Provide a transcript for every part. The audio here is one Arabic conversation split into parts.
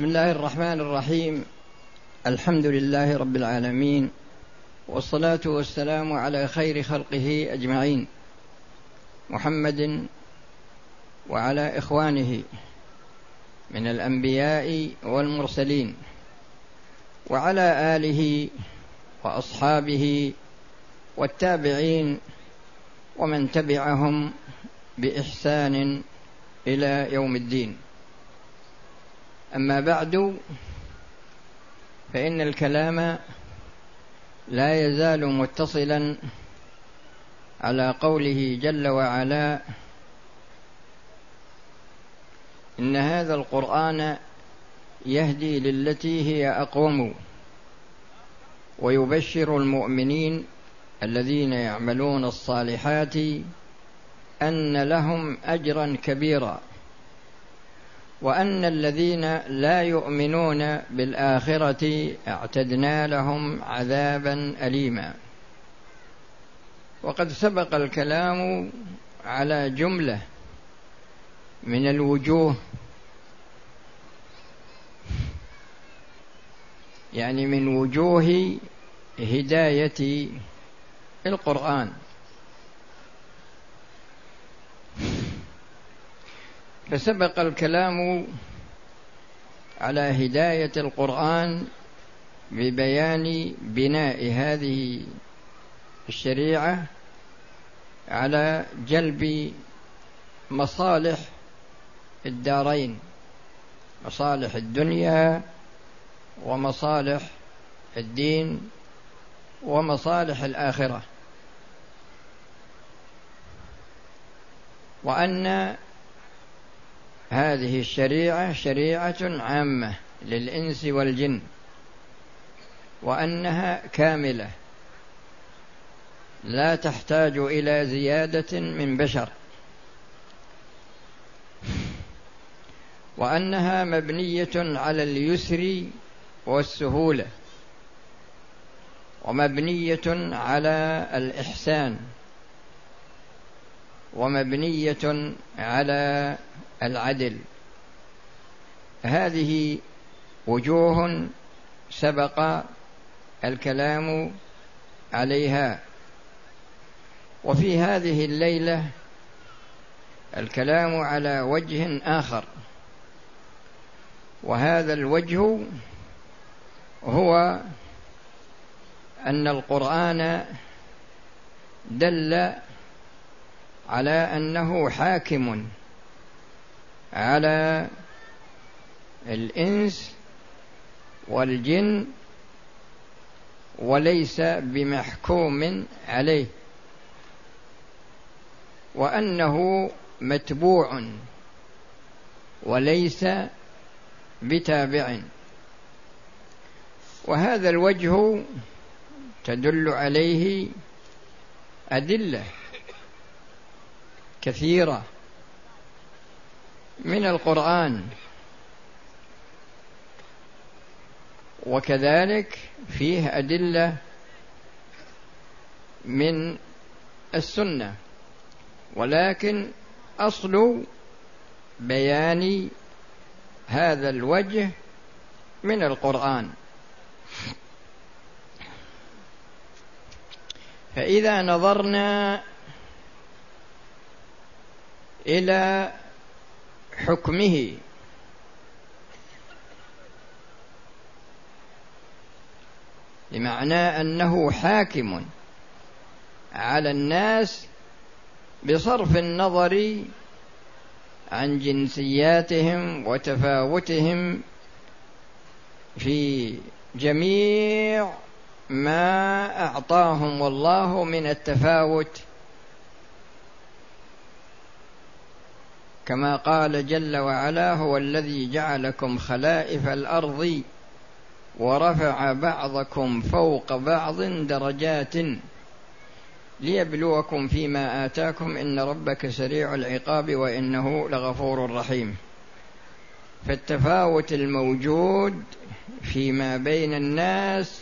بسم الله الرحمن الرحيم. الحمد لله رب العالمين والصلاة والسلام على خير خلقه أجمعين. محمد وعلى إخوانه من الأنبياء والمرسلين وعلى آله وأصحابه والتابعين ومن تبعهم بإحسان إلى يوم الدين. أما بعد فإن الكلام لا يزال متصلا على قوله جل وعلا إن هذا القرآن يهدي للتي هي أقوم ويبشر المؤمنين الذين يعملون الصالحات أن لهم أجرا كبيرا. وأن الذين لا يؤمنون بالآخرة اعتدنا لهم عذابا اليما. وقد سبق الكلام على جملة من الوجوه يعني من وجوه هدايه القرآن. فسبق الكلام على هداية القرآن ببيان بناء هذه الشريعة على جلب مصالح الدارين مصالح الدنيا ومصالح الدين ومصالح الآخرة. وأن هذه الشريعة شريعة عامة للإنس والجن وأنها كاملة لا تحتاج إلى زيادة من بشر وأنها مبنية على اليسر والسهولة ومبنية على الإحسان. ومبنية على العدل. هذه وجوه سبق الكلام عليها. وفي هذه الليلة الكلام على وجه آخر. وهذا الوجه هو أن القرآن دل على أنه حاكم على الإنس والجن وليس بمحكوم عليه وأنه متبوع وليس بتابع. وهذا الوجه تدل عليه أدلة. كثيرة من القرآن. وكذلك فيه أدلة من السنة. ولكن أصل بيان هذا الوجه من القرآن. فإذا نظرنا إلى حكمه. بمعنى أنه حاكم على الناس بصرف النظر عن جنسياتهم وتفاوتهم في جميع ما أعطاهم الله من التفاوت. كما قال جل وعلا هو الذي جعلكم خلائف الأرض ورفع بعضكم فوق بعض درجات ليبلوكم فيما آتاكم. إن ربك سريع العقاب وإنه لغفور رحيم. فالتفاوت الموجود فيما بين الناس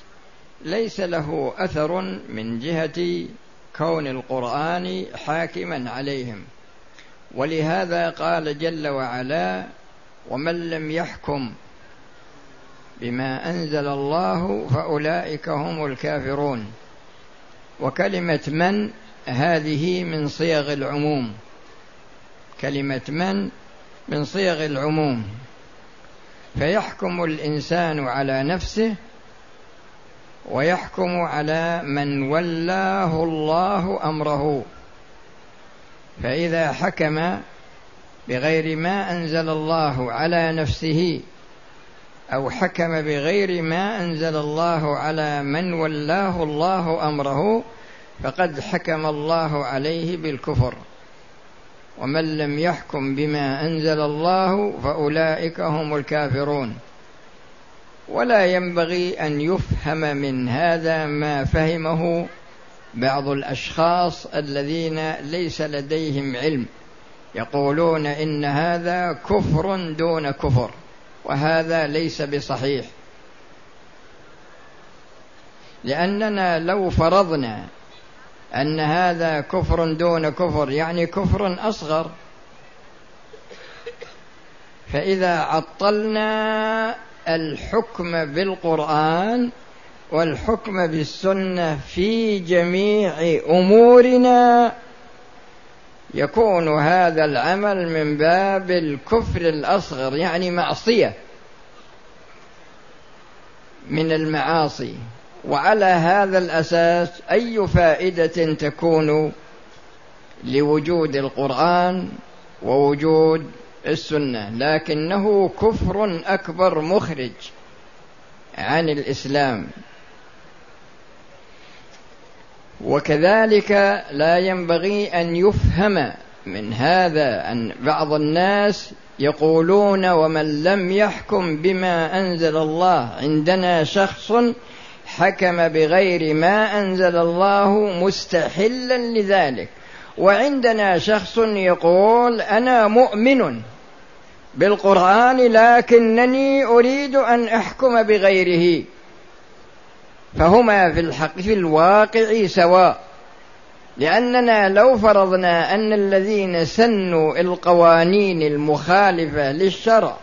ليس له أثر من جهة كون القرآن حاكما عليهم. ولهذا قال جل وعلا ومن لم يحكم بما أنزل الله فأولئك هم الكافرون وكلمة من هذه من صيغ العموم. كلمة من من صيغ العموم. فيحكم الإنسان على نفسه ويحكم على من ولاه الله أمره. فإذا حكم بغير ما أنزل الله على نفسه أو حكم بغير ما أنزل الله على من ولاه الله أمره فقد حكم الله عليه بالكفر. ومن لم يحكم بما أنزل الله فأولئك هم الكافرون. ولا ينبغي أن يفهم من هذا ما فهمه بعض الأشخاص الذين ليس لديهم علم يقولون إن هذا كفر دون كفر وهذا ليس بصحيح. لأننا لو فرضنا أن هذا كفر دون كفر يعني كفر أصغر فإذا عطلنا الحكم بالقرآن والحكم بالسنة في جميع أمورنا. يكون هذا العمل من باب الكفر الأصغر يعني معصية من المعاصي. وعلى هذا الأساس أي فائدة تكون لوجود القرآن ووجود السنة؟ لكنه كفر أكبر مخرج عن الإسلام. وكذلك لا ينبغي أن يفهم من هذا أن بعض الناس يقولون ومن لم يحكم بما أنزل الله عندنا شخص حكم بغير ما أنزل الله مستحلا لذلك. وعندنا شخص يقول أنا مؤمن بالقرآن لكنني أريد أن أحكم بغيره. فهما في الحق في الواقع سواء. لأننا لو فرضنا أن الذين سنوا القوانين المخالفة للشرع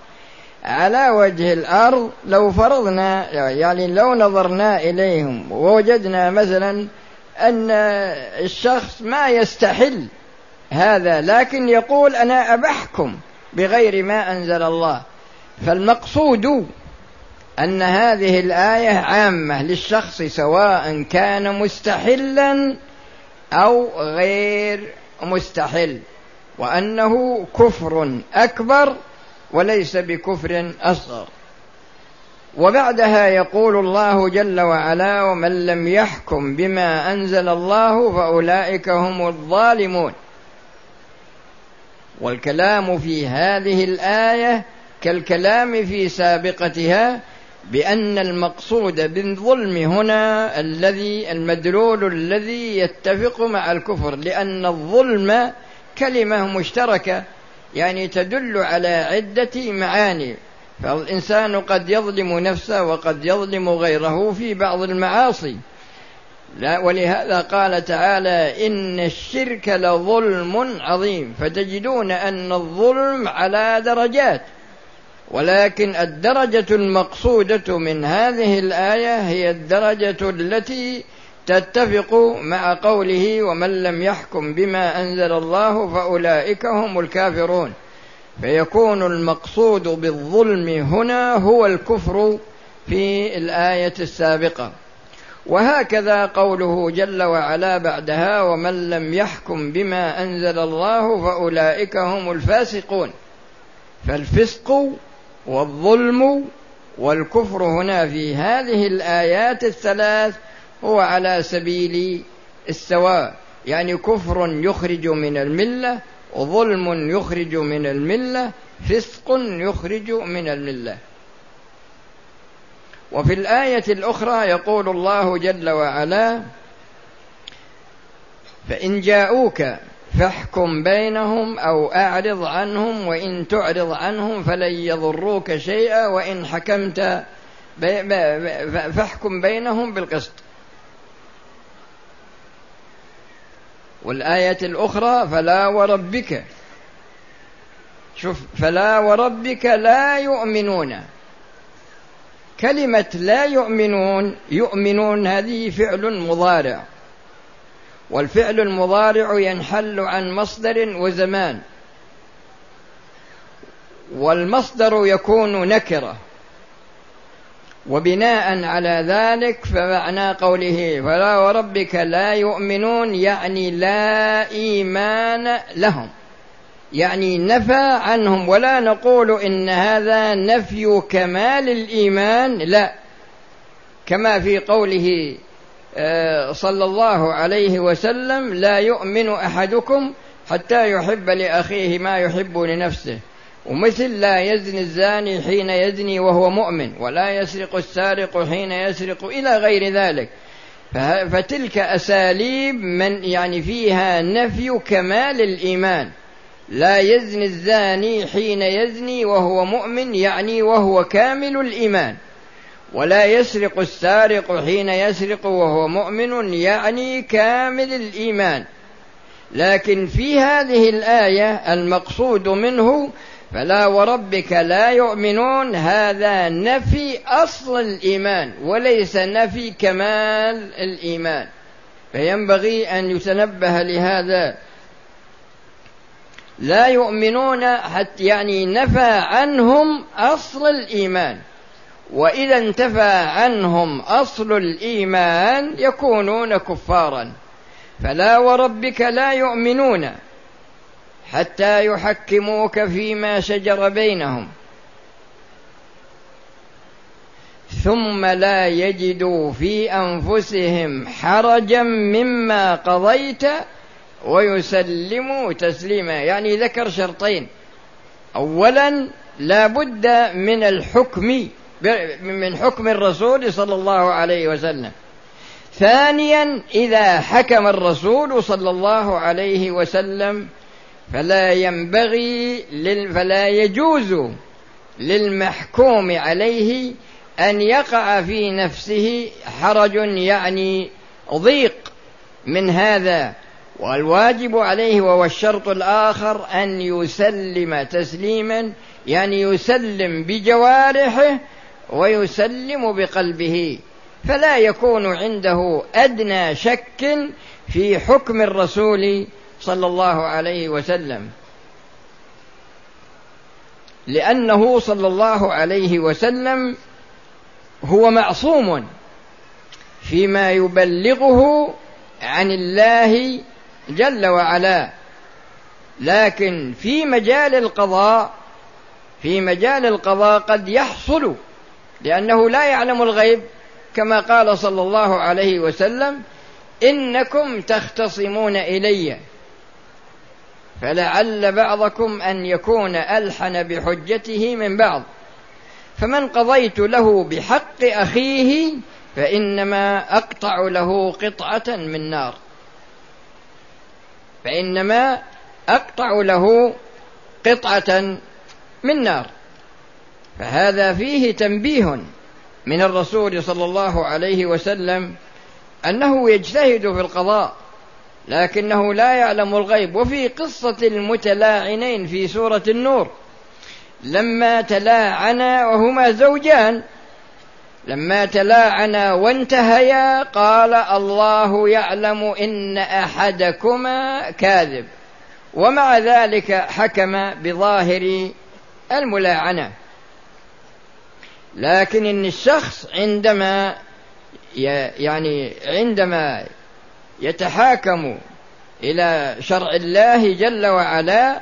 على وجه الأرض لو فرضنا يعني لو نظرنا إليهم ووجدنا مثلا أن الشخص ما يستحل هذا لكن يقول أنا أبحكم بغير ما أنزل الله. فالمقصود أن هذه الآية عامة للشخص سواء كان مستحلا أو غير مستحل وأنه كفر أكبر وليس بكفر أصغر. وبعدها يقول الله جل وعلا ومن لم يحكم بما أنزل الله فأولئك هم الظالمون والكلام في هذه الآية كالكلام في سابقتها بأن المقصود بالظلم هنا الذي المدلول الذي يتفق مع الكفر لأن الظلم كلمة مشتركة يعني تدل على عدة معاني. فالإنسان قد يظلم نفسه وقد يظلم غيره في بعض المعاصي. لا ولهذا قال تعالى إن الشرك لظلم عظيم. فتجدون أن الظلم على درجات. ولكن الدرجة المقصودة من هذه الآية هي الدرجة التي تتفق مع قوله ومن لم يحكم بما أنزل الله فأولئك هم الكافرون. فيكون المقصود بالظلم هنا هو الكفر في الآية السابقة. وهكذا قوله جل وعلا بعدها ومن لم يحكم بما أنزل الله فأولئك هم الفاسقون. فالفسق والظلم والكفر هنا في هذه الآيات الثلاث هو على سبيل السواء. يعني كفر يخرج من الملة وظلم يخرج من الملة فسق يخرج من الملة. وفي الآية الأخرى يقول الله جل وعلا فإن جاءوك فاحكم بينهم أو أعرض عنهم وإن تعرض عنهم فلن يضروك شيئا وإن حكمت فاحكم بينهم بالقسط. والآية الأخرى فلا وربك شوف فلا وربك لا يؤمنون. كلمة لا يؤمنون يؤمنون هذه فعل مضارع. والفعل المضارع ينحل عن مصدر وزمان. والمصدر يكون نكرة. وبناء على ذلك فمعنى قوله فلا وربك لا يؤمنون يعني لا إيمان لهم. يعني نفى عنهم ولا نقول إن هذا نفي كمال الإيمان لا. كما في قوله صلى الله عليه وسلم لا يؤمن أحدكم حتى يحب لأخيه ما يحب لنفسه. ومثل لا يزني الزاني حين يزني وهو مؤمن ولا يسرق السارق حين يسرق إلى غير ذلك. فتلك أساليب من يعني فيها نفي كمال الإيمان. لا يزني الزاني حين يزني وهو مؤمن يعني وهو كامل الإيمان. ولا يسرق السارق حين يسرق وهو مؤمن يعني كامل الإيمان. لكن في هذه الآية المقصود منه فلا وربك لا يؤمنون هذا نفي أصل الإيمان وليس نفي كمال الإيمان. فينبغي أن يتنبه لهذا. لا يؤمنون حتى يعني نفى عنهم أصل الإيمان. وإذا انتفى عنهم أصل الإيمان يكونون كفارا. فلا وربك لا يؤمنون حتى يحكموك فيما شجر بينهم. ثم لا يجدوا في أنفسهم حرجا مما قضيت ويسلموا تسليما. يعني ذكر شرطين. اولا لا بد من الحكم من حكم الرسول صلى الله عليه وسلم. ثانيا إذا حكم الرسول صلى الله عليه وسلم فلا ينبغي فلا يجوز للمحكوم عليه أن يقع في نفسه حرج يعني ضيق من هذا. والواجب عليه وهو الشرط الآخر أن يسلم تسليما يعني يسلم بجوارحه ويسلم بقلبه فلا يكون عنده أدنى شك في حكم الرسول صلى الله عليه وسلم. لأنه صلى الله عليه وسلم هو معصوم فيما يبلغه عن الله جل وعلا. لكن في مجال القضاء في مجال القضاء قد يحصل لأنه لا يعلم الغيب كما قال صلى الله عليه وسلم إنكم تختصمون إليّ. فلعل بعضكم أن يكون ألحن بحجته من بعض. فمن قضيت له بحق أخيه فإنما أقطع له قطعة من نار. فإنما أقطع له قطعة من نار. فهذا فيه تنبيه من الرسول صلى الله عليه وسلم أنه يجتهد في القضاء لكنه لا يعلم الغيب. وفي قصة المتلاعنين في سورة النور لما تلاعنا وهما زوجان لما تلاعنا وانتهيا قال الله يعلم إن أحدكما كاذب ومع ذلك حكم بظاهر الملاعنة. لكن ان الشخص عندما يعني عندما يتحاكم إلى شرع الله جل وعلا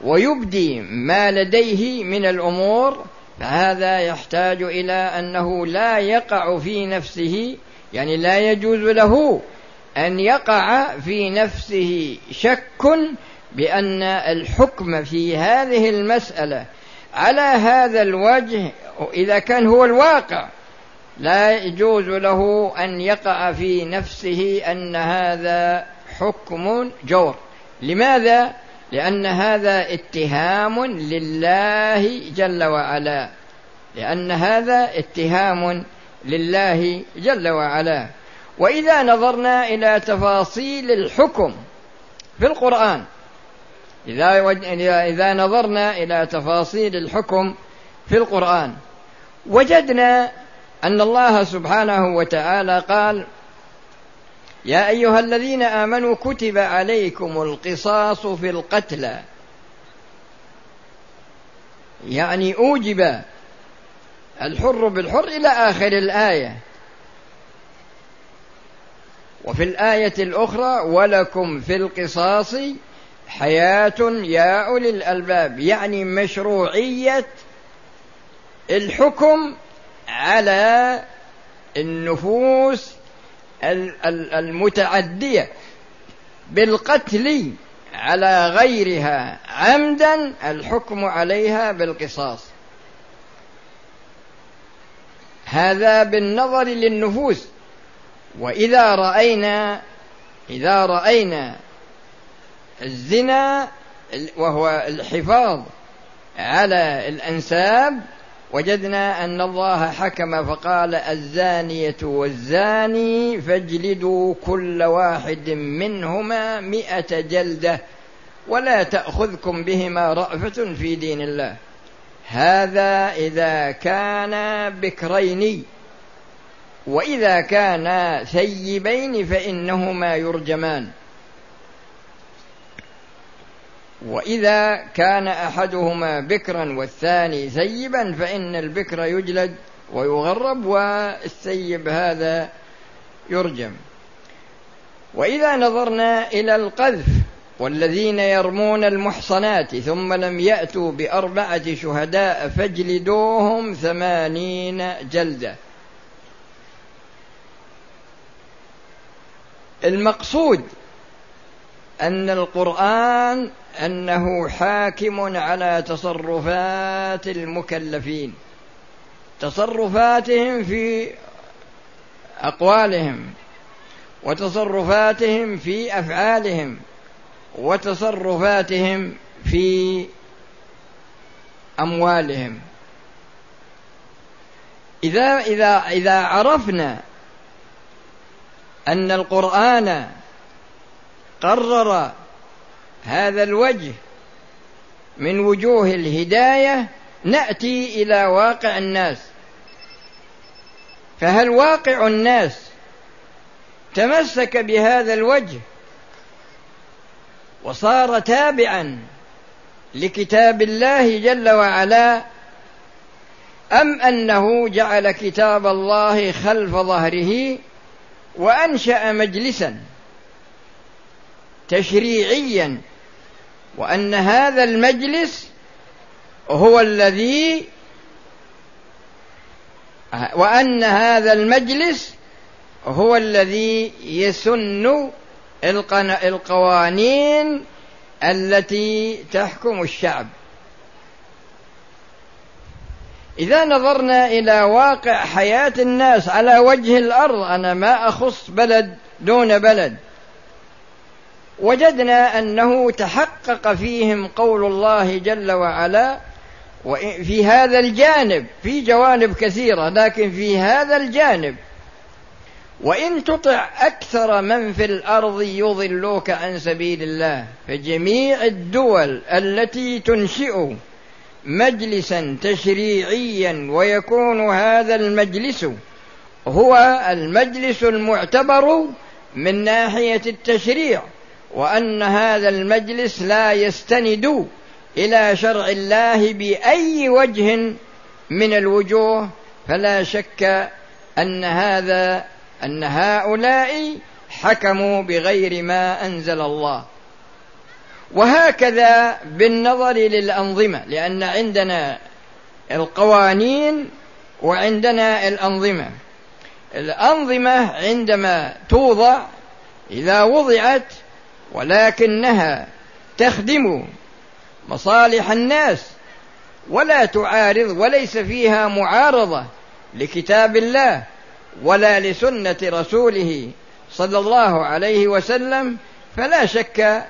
ويبدي ما لديه من الأمور فهذا يحتاج إلى أنه لا يقع في نفسه يعني لا يجوز له أن يقع في نفسه شك بأن الحكم في هذه المسألة على هذا الوجه اذا كان هو الواقع لا يجوز له أن يقع في نفسه أن هذا حكم جور. لماذا؟ لأن هذا اتهام لله جل وعلا. لأن هذا اتهام لله جل وعلا. وإذا نظرنا إلى تفاصيل الحكم في القرآن إذا إذا نظرنا إلى تفاصيل الحكم في القرآن وجدنا أن الله سبحانه وتعالى قال يا أيها الذين آمنوا كتب عليكم القصاص في القتلى. يعني أوجب الحر بالحر إلى آخر الآية. وفي الآية الأخرى ولكم في القصاص حياة يا أولي الألباب. يعني مشروعية الحكم على النفوس المتعدية بالقتل على غيرها عمدا الحكم عليها بالقصاص. هذا بالنظر للنفوس. وإذا رأينا إذا رأينا الزنا وهو الحفاظ على الأنساب وجدنا أن الله حكم فقال الزانية والزاني فاجلدوا كل واحد منهما مئة جلدة ولا تأخذكم بهما رأفة في دين الله. هذا إذا كان بكرين. وإذا كان ثيبين فإنهما يرجمان. وإذا كان أحدهما بكرا والثاني ثيبا فإن البكر يجلد ويغرب والثيب هذا يرجم. وإذا نظرنا إلى القذف والذين يرمون المحصنات ثم لم يأتوا بأربعة شهداء فاجلدوهم ثمانين جلدة. المقصود أن القرآن أنه حاكم على تصرفات المكلفين تصرفاتهم في أقوالهم وتصرفاتهم في أفعالهم وتصرفاتهم في أموالهم. إذا إذا إذا عرفنا أن القرآن قرر هذا الوجه من وجوه الهداية نأتي إلى واقع الناس. فهل واقع الناس تمسك بهذا الوجه وصار تابعا لكتاب الله جل وعلا أم أنه جعل كتاب الله خلف ظهره وأنشأ مجلسا؟ تشريعيا وأن هذا المجلس هو الذي وأن هذا المجلس هو الذي يسن القوانين التي تحكم الشعب. إذا نظرنا إلى واقع حياة الناس على وجه الأرض أنا ما أخص بلد دون بلد. وجدنا أنه تحقق فيهم قول الله جل وعلا في هذا الجانب في جوانب كثيرة لكن في هذا الجانب. وإن تطع أكثر من في الأرض يضلوك عن سبيل الله. فجميع الدول التي تنشئ مجلسا تشريعيا ويكون هذا المجلس هو المجلس المعتبر من ناحية التشريع. وأن هذا المجلس لا يستند إلى شرع الله بأي وجه من الوجوه فلا شك أن هذا أن هؤلاء حكموا بغير ما أنزل الله. وهكذا بالنظر للأنظمة لأن عندنا القوانين وعندنا الأنظمة. الأنظمة عندما توضع إذا وضعت ولكنها تخدم مصالح الناس ولا تعارض وليس فيها معارضة لكتاب الله ولا لسنة رسوله صلى الله عليه وسلم فلا شك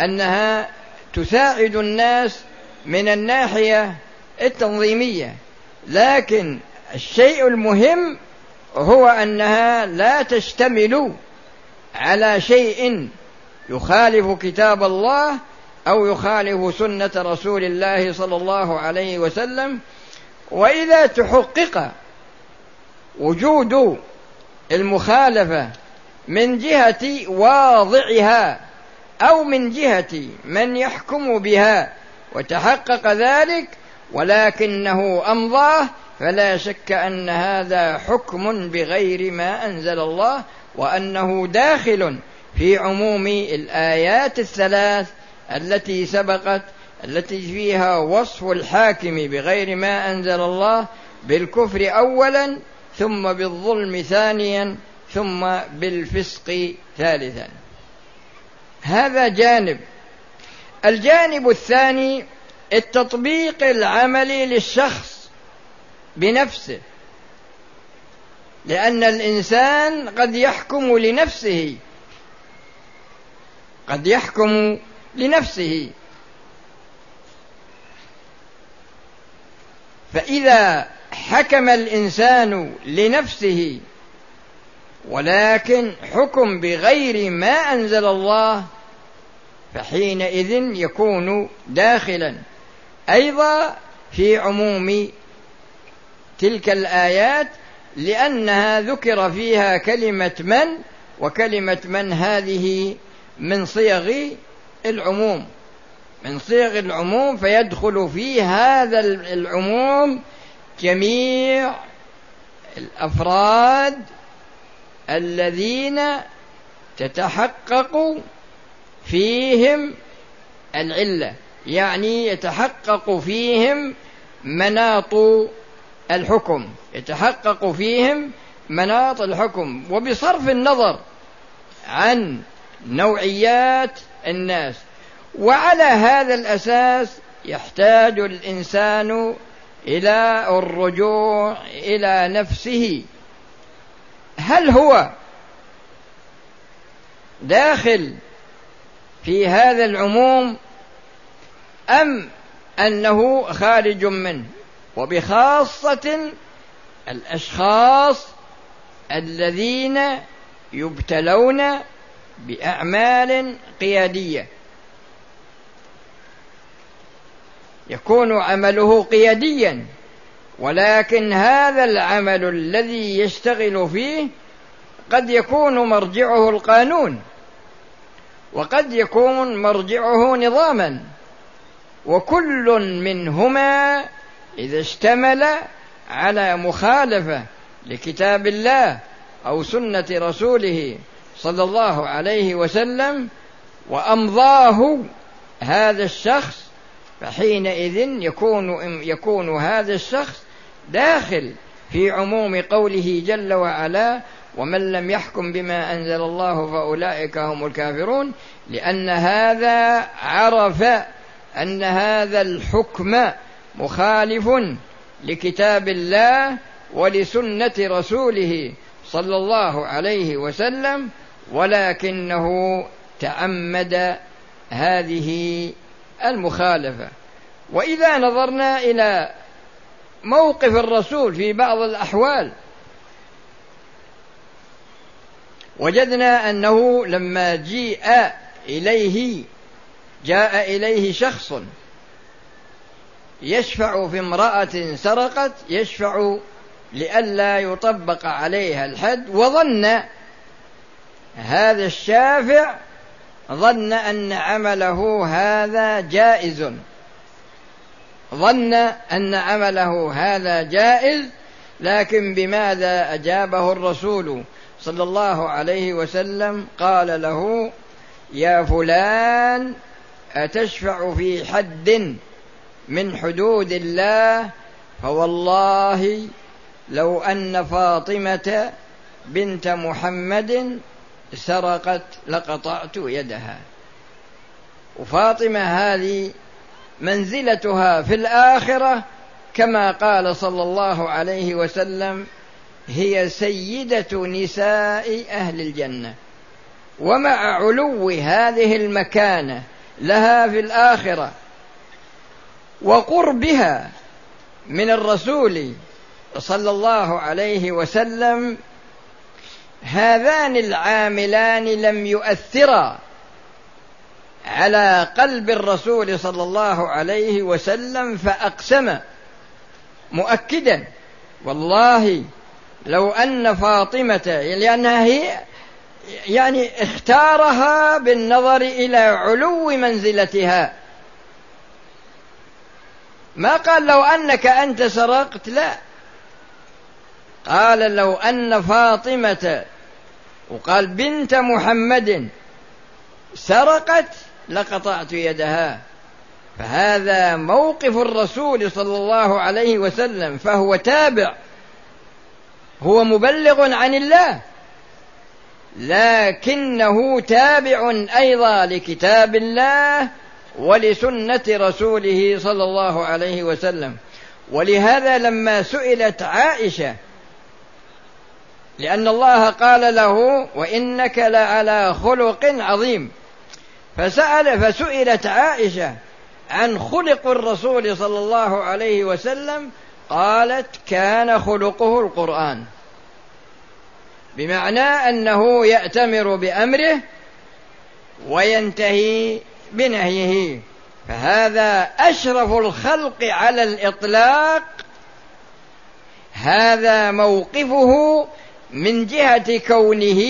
أنها تساعد الناس من الناحية التنظيمية. لكن الشيء المهم هو أنها لا تشتمل على شيء يخالف كتاب الله أو يخالف سنة رسول الله صلى الله عليه وسلم وإذا تحقق وجود المخالفة من جهة واضعها أو من جهة من يحكم بها وتحقق ذلك ولكنه أمضاه فلا شك أن هذا حكم بغير ما أنزل الله وأنه داخل في عموم الآيات الثلاث التي سبقت التي فيها وصف الحاكم بغير ما أنزل الله بالكفر أولا ثم بالظلم ثانيا ثم بالفسق ثالثا. هذا جانب. الجانب الثاني التطبيق العملي للشخص بنفسه لأن الإنسان قد يحكم لنفسه قد يحكم لنفسه. فإذا حكم الإنسان لنفسه ولكن حكم بغير ما أنزل الله فحينئذ يكون داخلا. أيضا في عموم تلك الآيات لأنها ذكر فيها كلمة من وكلمة من هذه من صيغ العموم. من صيغ العموم فيدخل في هذا العموم جميع الأفراد الذين تتحقق فيهم العلة. يعني يتحقق فيهم مناط الحكم. يتحقق فيهم مناط الحكم. وبصرف النظر عن نوعيات الناس. وعلى هذا الأساس يحتاج الإنسان إلى الرجوع إلى نفسه. هل هو داخل في هذا العموم أم أنه خارج منه؟ وبخاصة الأشخاص الذين يبتلون بأعمال قيادية. يكون عمله قياديا ولكن هذا العمل الذي يشتغل فيه قد يكون مرجعه القانون وقد يكون مرجعه نظاما. وكل منهما إذا اشتمل على مخالفة لكتاب الله أو سنة رسوله صلى الله عليه وسلم وأمضاه هذا الشخص فحينئذ يكون يكون هذا الشخص داخل في عموم قوله جل وعلا ومن لم يحكم بما أنزل الله فأولئك هم الكافرون لأن هذا عرف أن هذا الحكم مخالف لكتاب الله ولسنة رسوله صلى الله عليه وسلم ولكنه تعمد هذه المخالفة. وإذا نظرنا إلى موقف الرسول في بعض الأحوال وجدنا أنه لما جيء إليه جاء إليه شخص يشفع في امرأة سرقت يشفع لئلا يطبق عليها الحد وظن هذا الشافع ظن أن عمله هذا جائز. ظن أن عمله هذا جائز لكن بماذا أجابه الرسول صلى الله عليه وسلم؟ قال له يا فلان أتشفع في حد من حدود الله؟ فوالله لو أن فاطمة بنت محمد سرقت لقطعت يدها. وفاطمة هذه منزلتها في الآخرة كما قال صلى الله عليه وسلم هي سيدة نساء أهل الجنة. ومع علو هذه المكانة لها في الآخرة وقربها من الرسول صلى الله عليه وسلم هذان العاملان لم يؤثرا على قلب الرسول صلى الله عليه وسلم فأقسم مؤكدا. والله لو أن فاطمة لأنها هي يعني اختارها بالنظر إلى علو منزلتها. ما قال لو أنك أنت سرقت؟ لا. قال لو أن فاطمة وقال بنت محمد سرقت لقطعت يدها. فهذا موقف الرسول صلى الله عليه وسلم فهو تابع. هو مبلغ عن الله لكنه تابع أيضا لكتاب الله ولسنة رسوله صلى الله عليه وسلم. ولهذا لما سئلت عائشة لأن الله قال له وإنك لعلى خلق عظيم. فسأل فسئلت عائشة عن خلق الرسول صلى الله عليه وسلم قالت كان خلقه القرآن. بمعنى أنه يأتمر بأمره وينتهي بنهيه. فهذا أشرف الخلق على الإطلاق. هذا موقفه من جهة كونه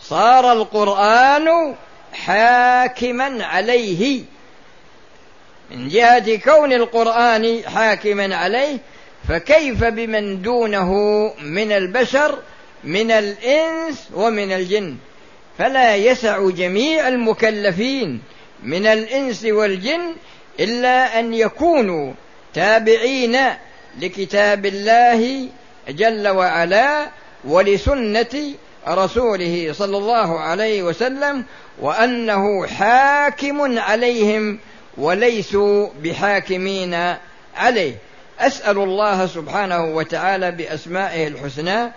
صار القرآن حاكما عليه. من جهة كون القرآن حاكما عليه فكيف بمن دونه من البشر من الإنس ومن الجن؟ فلا يسع جميع المكلفين من الإنس والجن إلا أن يكونوا تابعين لكتاب الله جل وعلا ولسنة رسوله صلى الله عليه وسلم وأنه حاكم عليهم وليسوا بحاكمين عليه. أسأل الله سبحانه وتعالى بأسمائه الحسنى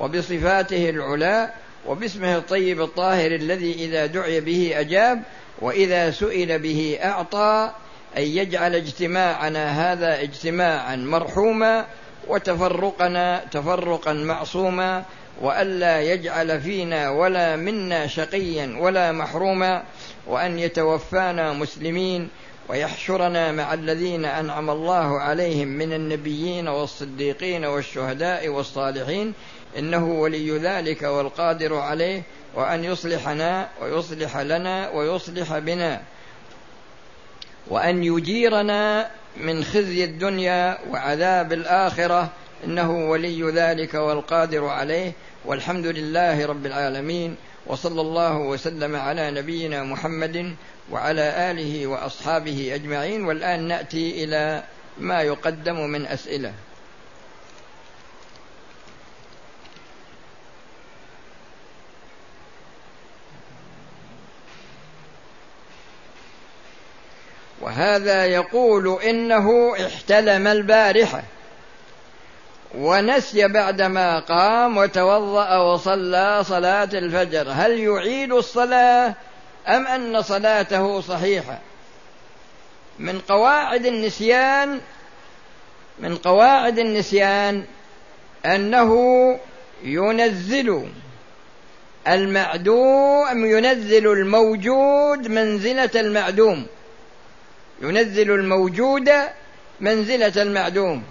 وبصفاته العلى وباسمه الطيب الطاهر الذي إذا دعي به أجاب وإذا سئل به أعطى أن يجعل اجتماعنا هذا اجتماعا مرحوما وتفرقنا تفرقا معصوما وألا يجعل فينا ولا منا شقيا ولا محروما وأن يتوفانا مسلمين ويحشرنا مع الذين أنعم الله عليهم من النبيين والصديقين والشهداء والصالحين. إنه ولي ذلك والقادر عليه وأن يصلحنا ويصلح لنا ويصلح بنا وأن يجيرنا من خزي الدنيا وعذاب الآخرة إنه ولي ذلك والقادر عليه والحمد لله رب العالمين وصلى الله وسلم على نبينا محمد وعلى آله وأصحابه أجمعين والآن نأتي إلى ما يقدم من أسئلة. وهذا يقول إنه احتلم البارحة ونسي بعدما قام وتوضأ وصلى صلاة الفجر. هل يعيد الصلاة أم أن صلاته صحيحة؟ من قواعد النسيان من قواعد النسيان أنه ينزل المعدوم ينزل الموجود منزلة المعدوم. ينزل الموجود منزلة المعدوم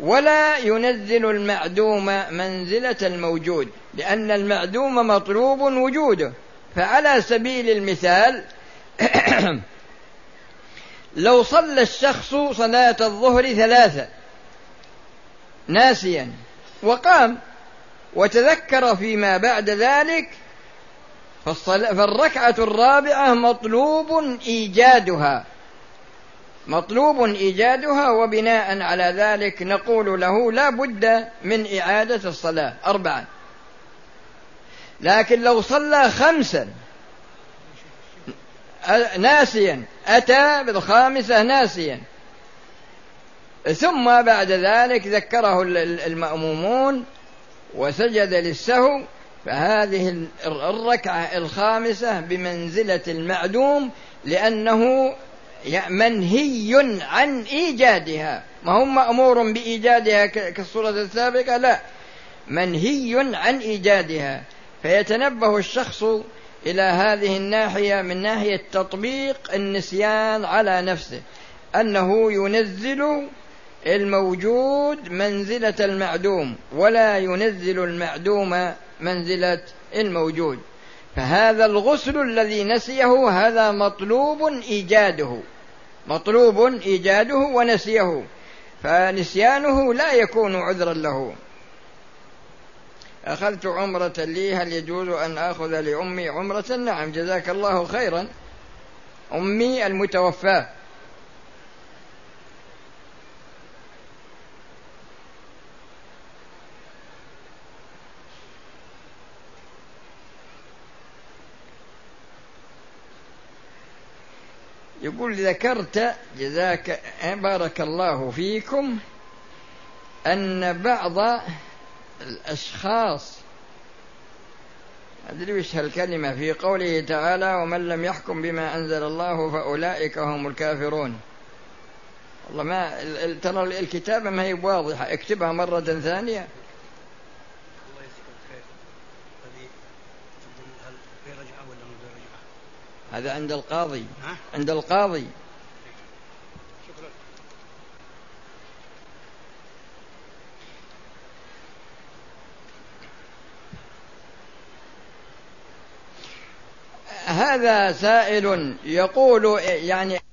ولا ينزل المعدوم منزلة الموجود لأن المعدوم مطلوب وجوده فعلى سبيل المثال لو صلى الشخص صلاة الظهر ثلاثة ناسيا وقام وتذكر فيما بعد ذلك فالركعة الرابعة مطلوب إيجادها. مطلوب إيجادها وبناء على ذلك نقول له لا بد من إعادة الصلاة اربعا. لكن لو صلى خمسا ناسيا أتى بالخامسة ناسيا. ثم بعد ذلك ذكره المأمومون وسجد للسهو فهذه الركعة الخامسة بمنزلة المعدوم لأنه منهي عن إيجادها. ما هم مأمور بإيجادها كالصورة السابقة؟ لا. منهي عن إيجادها. فيتنبه الشخص إلى هذه الناحية من ناحية تطبيق النسيان على نفسه. أنه ينزل الموجود منزلة المعدوم ولا ينزل المعدوم منزلة الموجود. فهذا الغسل الذي نسيه هذا مطلوب إيجاده. مطلوب إيجاده ونسيه. فنسيانه لا يكون عذرا له. أخذت عمرة لي هل يجوز أن آخذ لأمي عمرة؟ نعم جزاك الله خيرا. أمي المتوفاة. يقول ذكرت جزاك بارك الله فيكم أن بعض الأشخاص أدري وش هالكلمة في قوله تعالى ومن لم يحكم بما أنزل الله فأولئك هم الكافرون والله ما ترى الكتابة ما هي واضحة اكتبها مرة ثانية. هذا عند القاضي. عند القاضي. هذا سائل يقول يعني